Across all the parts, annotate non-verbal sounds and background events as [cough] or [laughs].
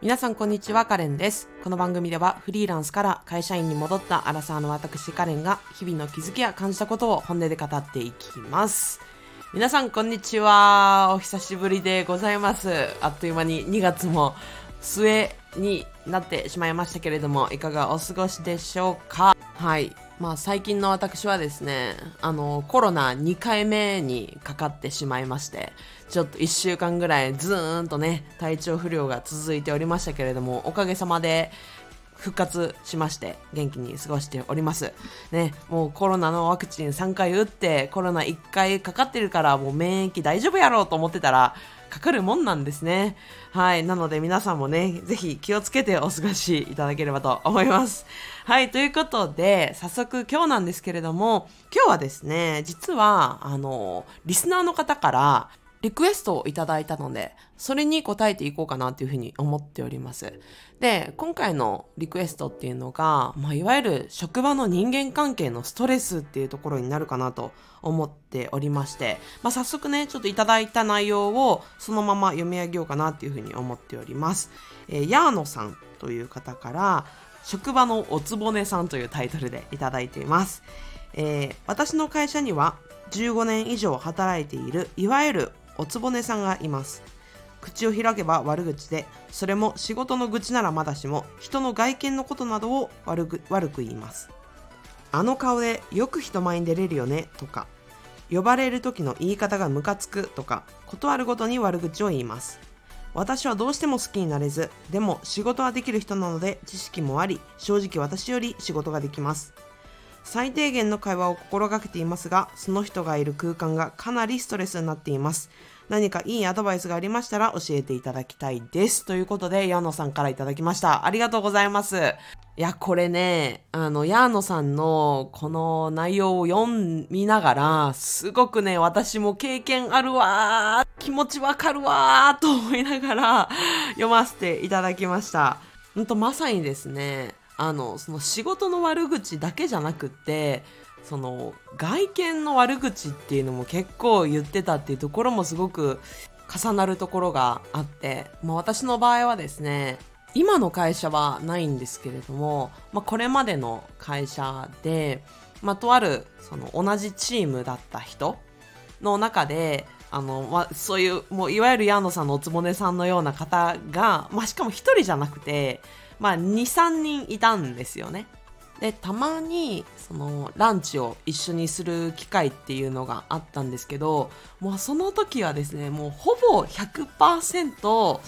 皆さんこんにちは、カレンです。この番組ではフリーランスから会社員に戻ったアラサーの私カレンが日々の気づきや感じたことを本音で語っていきます。皆さんこんにちは。お久しぶりでございます。あっという間に2月も末になってしまいましたけれども、いかがお過ごしでしょうか？はい。まあ最近の私はですね、あの、コロナ2回目にかかってしまいまして、ちょっと1週間ぐらいずーんとね、体調不良が続いておりましたけれども、おかげさまで復活しまして元気に過ごしております。ね、もうコロナのワクチン3回打ってコロナ1回かかってるからもう免疫大丈夫やろうと思ってたらかかるもんなんですね。はい。なので皆さんもね、ぜひ気をつけてお過ごしいただければと思います。はい。ということで、早速今日なんですけれども、今日はですね、実は、あの、リスナーの方から、リクエストをいただいたので、それに答えていこうかなというふうに思っております。で、今回のリクエストっていうのが、まあ、いわゆる職場の人間関係のストレスっていうところになるかなと思っておりまして、まあ、早速ね、ちょっといただいた内容をそのまま読み上げようかなっていうふうに思っております。えー、ヤーノさんという方から、職場のおつぼねさんというタイトルでいただいています。えー私の会社には15年以上働いているいわゆるおつぼねさんがいます。口を開けば悪口でそれも仕事の愚痴ならまだしも人の外見のことなどを悪く悪く言います。あの顔でよく人前に出れるよねとか呼ばれる時の言い方がムカつくとか断るごとに悪口を言います。私はどうしても好きになれずでも仕事はできる人なので知識もあり正直私より仕事ができます。最低限の会話を心がけていますがその人がいる空間がかなりストレスになっています。何かいいアドバイスがありましたら教えていただきたいです。ということで矢野さんからいただきました。ありがとうございます。いやこれねあの矢野さんのこの内容を読みながらすごくね私も経験あるわー気持ちわかるわーと思いながら読ませていただきました。ほんとまさにですねあのその仕事の悪口だけじゃなくってその外見の悪口っていうのも結構言ってたっていうところもすごく重なるところがあって、まあ、私の場合はですね今の会社はないんですけれども、まあ、これまでの会社で、まあ、とあるその同じチームだった人の中であの、まあ、そういうもういわゆる矢野さんのおつぼねさんのような方が、まあ、しかも一人じゃなくて、まあ、23人いたんですよね。でたまにそのランチを一緒にする機会っていうのがあったんですけどもうその時はですねもうほぼ100%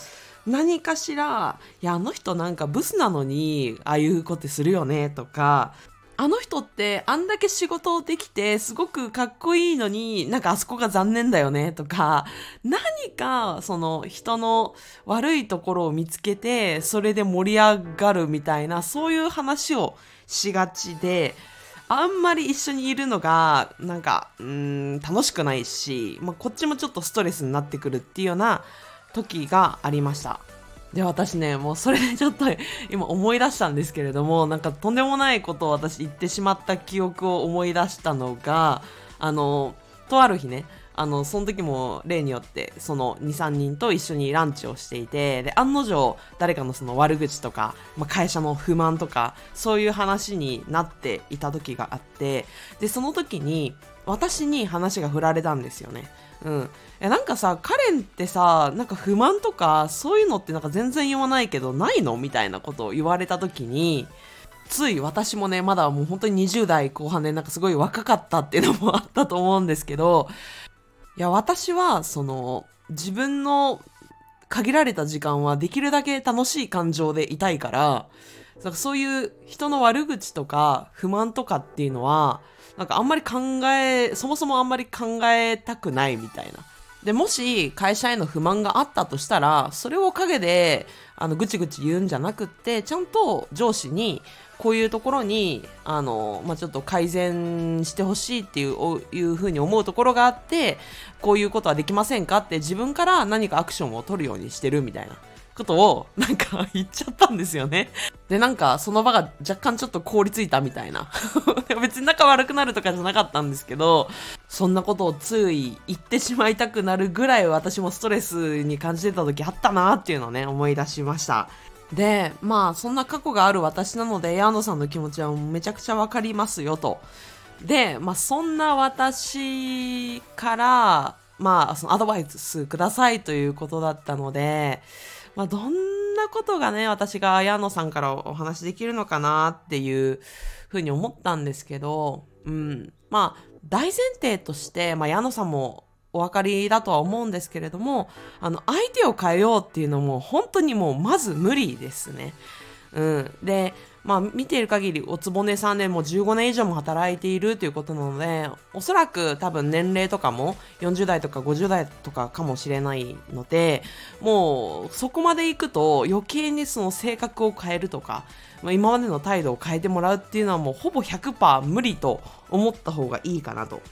何かしら「いやあの人なんかブスなのにああいうことするよね」とかあの人ってあんだけ仕事をできてすごくかっこいいのになんかあそこが残念だよねとか何かその人の悪いところを見つけてそれで盛り上がるみたいなそういう話をしがちであんまり一緒にいるのがなんかうーん楽しくないし、まあ、こっちもちょっとストレスになってくるっていうような時がありました。で私ねもうそれでちょっと今思い出したんですけれどもなんかとんでもないことを私言ってしまった記憶を思い出したのがあのとある日ねあのその時も例によってその23人と一緒にランチをしていてで案の定誰かのその悪口とか、まあ、会社の不満とかそういう話になっていた時があってでその時に私に話が振られたんですよね。うん、えなんかさカレンってさなんか不満とかそういうのってなんか全然言わないけどないのみたいなことを言われた時につい私もねまだもう本当に20代後半でなんかすごい若かったっていうのもあったと思うんですけどいや私はその自分の限られた時間はできるだけ楽しい感情でいたいからそういう人の悪口とか不満とかっていうのはなんかあんまり考えそもそもあんまり考えたくないみたいな。でもし会社への不満があったとしたらそれを陰であのぐちぐち言うんじゃなくってちゃんと上司にこういうところにあの、まあ、ちょっと改善してほしいっていういうふうに思うところがあってこういうことはできませんかって自分から何かアクションを取るようにしてるみたいなことをなんか [laughs] 言っちゃったんですよね。で、なんかその場が若干ちょっと凍りついたみたいな。[laughs] 別に仲悪くなるとかじゃなかったんですけど、そんなことをつい言ってしまいたくなるぐらい私もストレスに感じてた時あったなっていうのをね、思い出しました。で、まあそんな過去がある私なので、矢野さんの気持ちはめちゃくちゃわかりますよと。で、まあそんな私から、まあそのアドバイスくださいということだったので、まあ、どんなことがね、私が矢野さんからお話できるのかなっていうふうに思ったんですけど、うん。まあ、大前提として、まあ、矢野さんもお分かりだとは思うんですけれども、あの、相手を変えようっていうのも本当にもうまず無理ですね。うん。で、まあ、見ている限り、おつぼねさんでもう15年以上も働いているということなので、おそらく多分年齢とかも40代とか50代とかかもしれないので、もうそこまで行くと余計にその性格を変えるとか、まあ、今までの態度を変えてもらうっていうのはもうほぼ100%無理と思った方がいいかなと。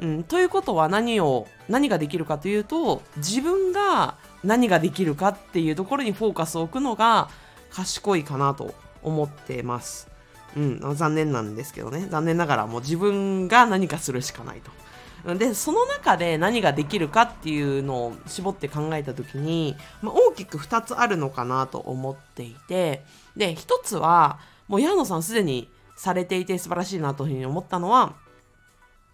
うん、ということは何を、何ができるかというと、自分が何ができるかっていうところにフォーカスを置くのが賢いかなと思ってます。うん、残念なんですけどね。残念ながらもう自分が何かするしかないと。で、その中で何ができるかっていうのを絞って考えた時に、まあ、大きく2つあるのかなと思っていて、で、1つは、もう矢野さんすでにされていて素晴らしいなというふうに思ったのは、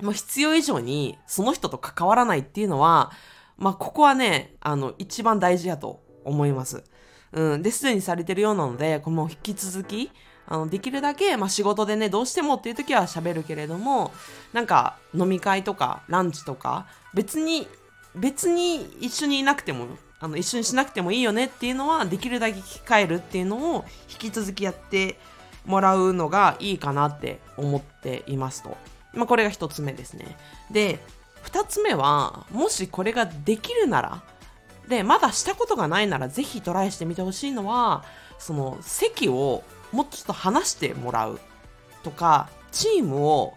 もう必要以上にその人と関わらないっていうのは、まあ、ここはね、あの、一番大事やと思います。うん。で、すでにされてるようなので、この引き続き、あの、できるだけ、まあ、仕事でね、どうしてもっていう時は喋るけれども、なんか、飲み会とか、ランチとか、別に、別に一緒にいなくても、あの、一緒にしなくてもいいよねっていうのは、できるだけ聞き換えるっていうのを、引き続きやってもらうのがいいかなって思っていますと。まあ、これが一つ目ですね。で、二つ目は、もしこれができるなら、で、まだしたことがないならぜひトライしてみてほしいのは、その席をもうちょっと離してもらうとか、チームを、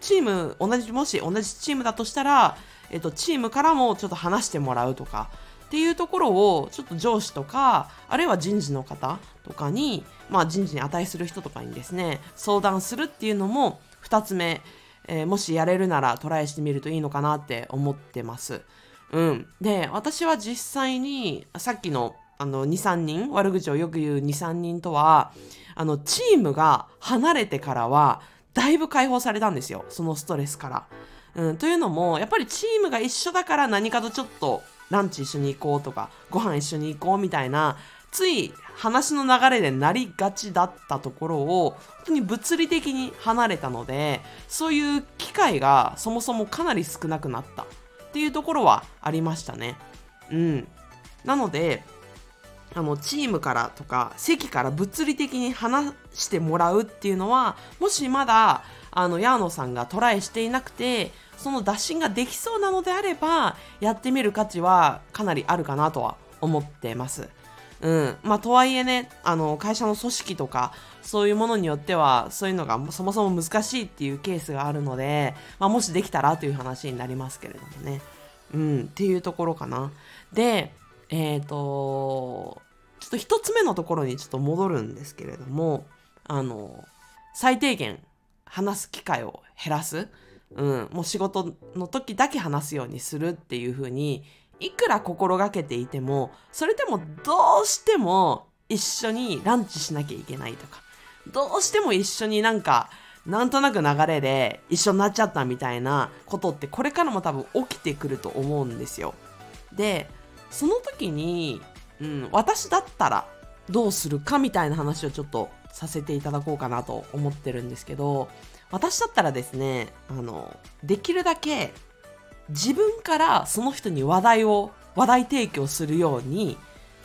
チーム、同じ、もし同じチームだとしたら、えっと、チームからもちょっと離してもらうとか、っていうところをちょっと上司とか、あるいは人事の方とかに、まあ人事に値する人とかにですね、相談するっていうのも2つ目、えー、もしやれるならトライしてみるといいのかなって思ってます。うん。で、私は実際に、さっきの、あの、2、3人、悪口をよく言う2、3人とは、あの、チームが離れてからは、だいぶ解放されたんですよ。そのストレスから。うん、というのも、やっぱりチームが一緒だから何かとちょっとランチ一緒に行こうとか、ご飯一緒に行こうみたいな、つい話の流れでなりがちだったところを、本当に物理的に離れたので、そういう機会がそもそもかなり少なくなった。っていうところはありましたね。うん。なので、あの、チームからとか、席から物理的に話してもらうっていうのは、もしまだ、あの、ヤーノさんがトライしていなくて、その打診ができそうなのであれば、やってみる価値はかなりあるかなとは思ってます。うん。まあ、とはいえね、あの、会社の組織とか、そういうものによっては、そういうのがそもそも難しいっていうケースがあるので、まあ、もしできたらという話になりますけれどもね。うん、っていうところかな。で、えっ、ー、と、ちょっと一つ目のところにちょっと戻るんですけれども、あの、最低限話す機会を減らす。うん、もう仕事の時だけ話すようにするっていう風にいくら心がけていても、それでもどうしても一緒にランチしなきゃいけないとか、どうしても一緒になんか、なんとなく流れで一緒になっちゃったみたいなことってこれからも多分起きてくると思うんですよ。で、その時に、うん、私だったらどうするかみたいな話をちょっとさせていただこうかなと思ってるんですけど、私だったらですね、あの、できるだけ自分からその人に話題を、話題提供するように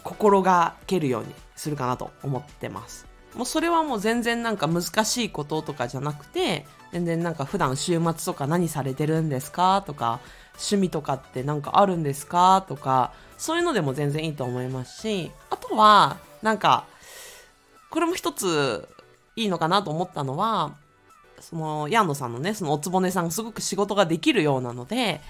心がけるようにするかなと思ってます。もうそれはもう全然なんか難しいこととかじゃなくて、全然なんか普段週末とか何されてるんですかとか、趣味とかってなんかあるんですかとか、そういうのでも全然いいと思いますし、あとは、なんか、これも一ついいのかなと思ったのは、その、ヤンドさんのね、そのおつぼねさんがすごく仕事ができるようなので、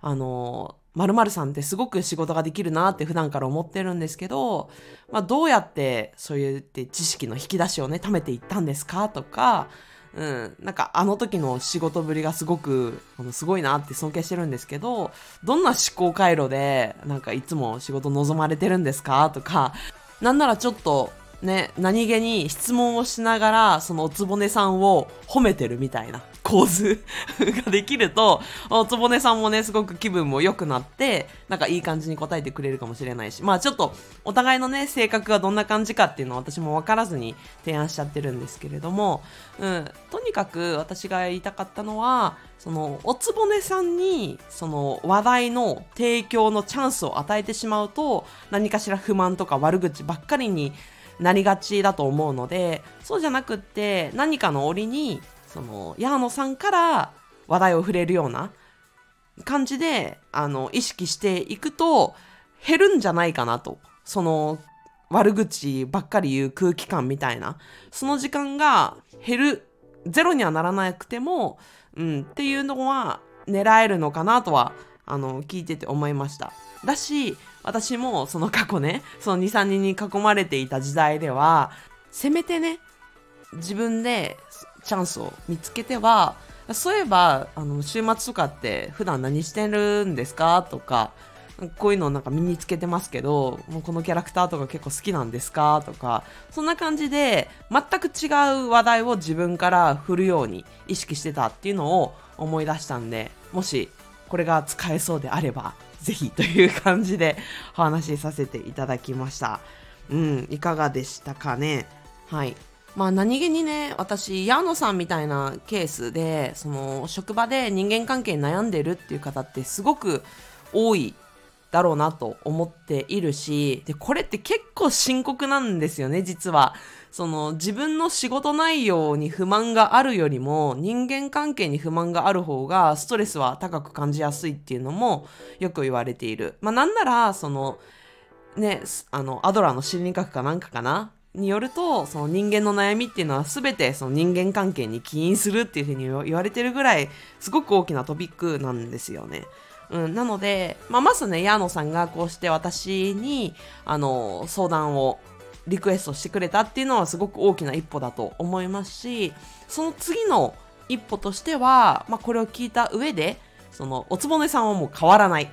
あの、〇〇さんってすごく仕事ができるなって普段から思ってるんですけど、まあ、どうやってそういうって知識の引き出しをね、貯めていったんですかとか、うん、なんかあの時の仕事ぶりがすごく、あのすごいなって尊敬してるんですけど、どんな思考回路で、なんかいつも仕事望まれてるんですかとか、なんならちょっとね、何気に質問をしながら、そのおつぼねさんを褒めてるみたいな構図 [laughs] ができると、おつぼねさんもね、すごく気分も良くなって、なんかいい感じに答えてくれるかもしれないし、まあちょっとお互いのね、性格がどんな感じかっていうのは私も分からずに提案しちゃってるんですけれども、うん、とにかく私が言いたかったのは、そのおつぼねさんにその話題の提供のチャンスを与えてしまうと何かしら不満とか悪口ばっかりになりがちだと思うので、そうじゃなくって何かの折に、その、矢野さんから話題を触れるような感じで、あの、意識していくと減るんじゃないかなと。その、悪口ばっかり言う空気感みたいな。その時間が減る、ゼロにはならなくても、うん、っていうのは狙えるのかなとは、あの、聞いてて思いました。だし、私もその過去ね、その2、3人に囲まれていた時代では、せめてね、自分でチャンスを見つけては、そういえば、あの、週末とかって普段何してるんですか？とか、こういうのをなんか身につけてますけど、もうこのキャラクターとか結構好きなんですか？とか、そんな感じで全く違う話題を自分から振るように意識してたっていうのを思い出したんで、もしこれが使えそうであれば、ぜひという感じでお話しさせていただきました。うん、いかがでしたかね？はい。まあ何気にね、私、矢野さんみたいなケースで、その職場で人間関係に悩んでるっていう方ってすごく多いだろうなと思っているし、で、これって結構深刻なんですよね、実は。その自分の仕事内容に不満があるよりも人間関係に不満がある方がストレスは高く感じやすいっていうのもよく言われている。まあなんなら、その、ね、あの、アドラーの心理学かなんかかな？によると、その人間の悩みっていうのは全てその人間関係に起因するっていうふうに言われてるぐらい、すごく大きなトピックなんですよね。うん、なので、まあ、まずね、矢野さんがこうして私に、あの、相談をリクエストしてくれたっていうのはすごく大きな一歩だと思いますし、その次の一歩としては、まあ、これを聞いた上で、その、おつぼねさんはもう変わらない。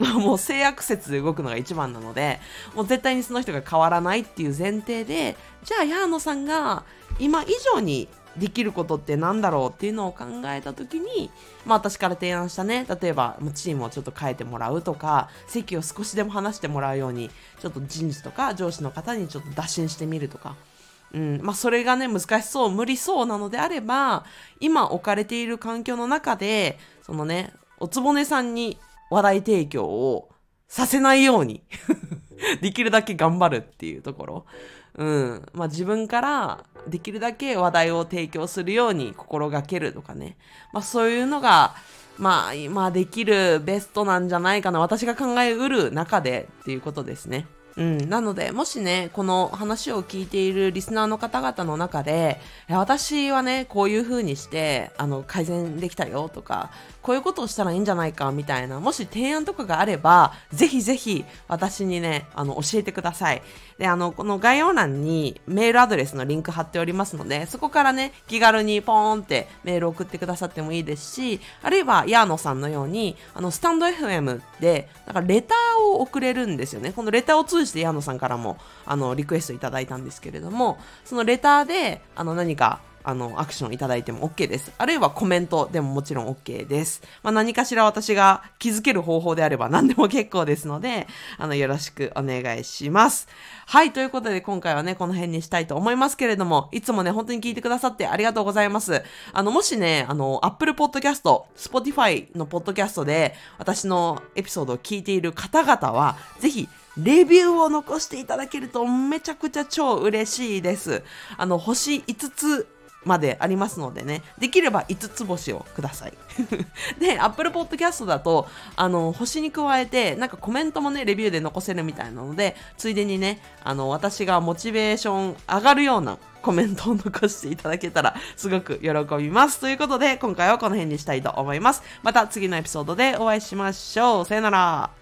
[laughs] もう性悪説で動くのが一番なので、もう絶対にその人が変わらないっていう前提で、じゃあ、矢野さんが今以上にできることって何だろうっていうのを考えた時に、まあ私から提案したね、例えばチームをちょっと変えてもらうとか、席を少しでも離してもらうように、ちょっと人事とか上司の方にちょっと打診してみるとか、うん、まあそれがね、難しそう、無理そうなのであれば、今置かれている環境の中で、そのね、おつぼねさんに話題提供をさせないように [laughs] できるだけ頑張るっていうところ。うん。まあ自分からできるだけ話題を提供するように心がけるとかね。まあそういうのが、まあ今できるベストなんじゃないかな。私が考えうる中でっていうことですね。うん、なので、もしね、この話を聞いているリスナーの方々の中で、私はね、こういう風にして、あの、改善できたよとか、こういうことをしたらいいんじゃないかみたいな、もし提案とかがあれば、ぜひぜひ私にね、あの、教えてください。で、あの、この概要欄にメールアドレスのリンク貼っておりますので、そこからね、気軽にポーンってメール送ってくださってもいいですし、あるいは、ヤーノさんのように、あの、スタンド FM で、なんかレターを送れるんですよね。このレターを通じてヤーノさんからも、あの、リクエストいただいたんですけれども、そのレターで、あの、何か、あの、アクションいただいても OK です。あるいはコメントでももちろん OK です。まあ、何かしら私が気づける方法であれば何でも結構ですので、あの、よろしくお願いします。はい、ということで今回はね、この辺にしたいと思いますけれども、いつもね、本当に聞いてくださってありがとうございます。あの、もしね、あの、Apple Podcast、Spotify の Podcast で私のエピソードを聞いている方々は、ぜひ、レビューを残していただけるとめちゃくちゃ超嬉しいです。あの、星5つまでありますのでね、できれば5つ星をください。[laughs] で、Apple Podcast だと、あの、星に加えて、なんかコメントもね、レビューで残せるみたいなので、ついでにね、あの、私がモチベーション上がるような [laughs] コメントを残していただけたらすごく喜びます。ということで、今回はこの辺にしたいと思います。また次のエピソードでお会いしましょう。さよなら。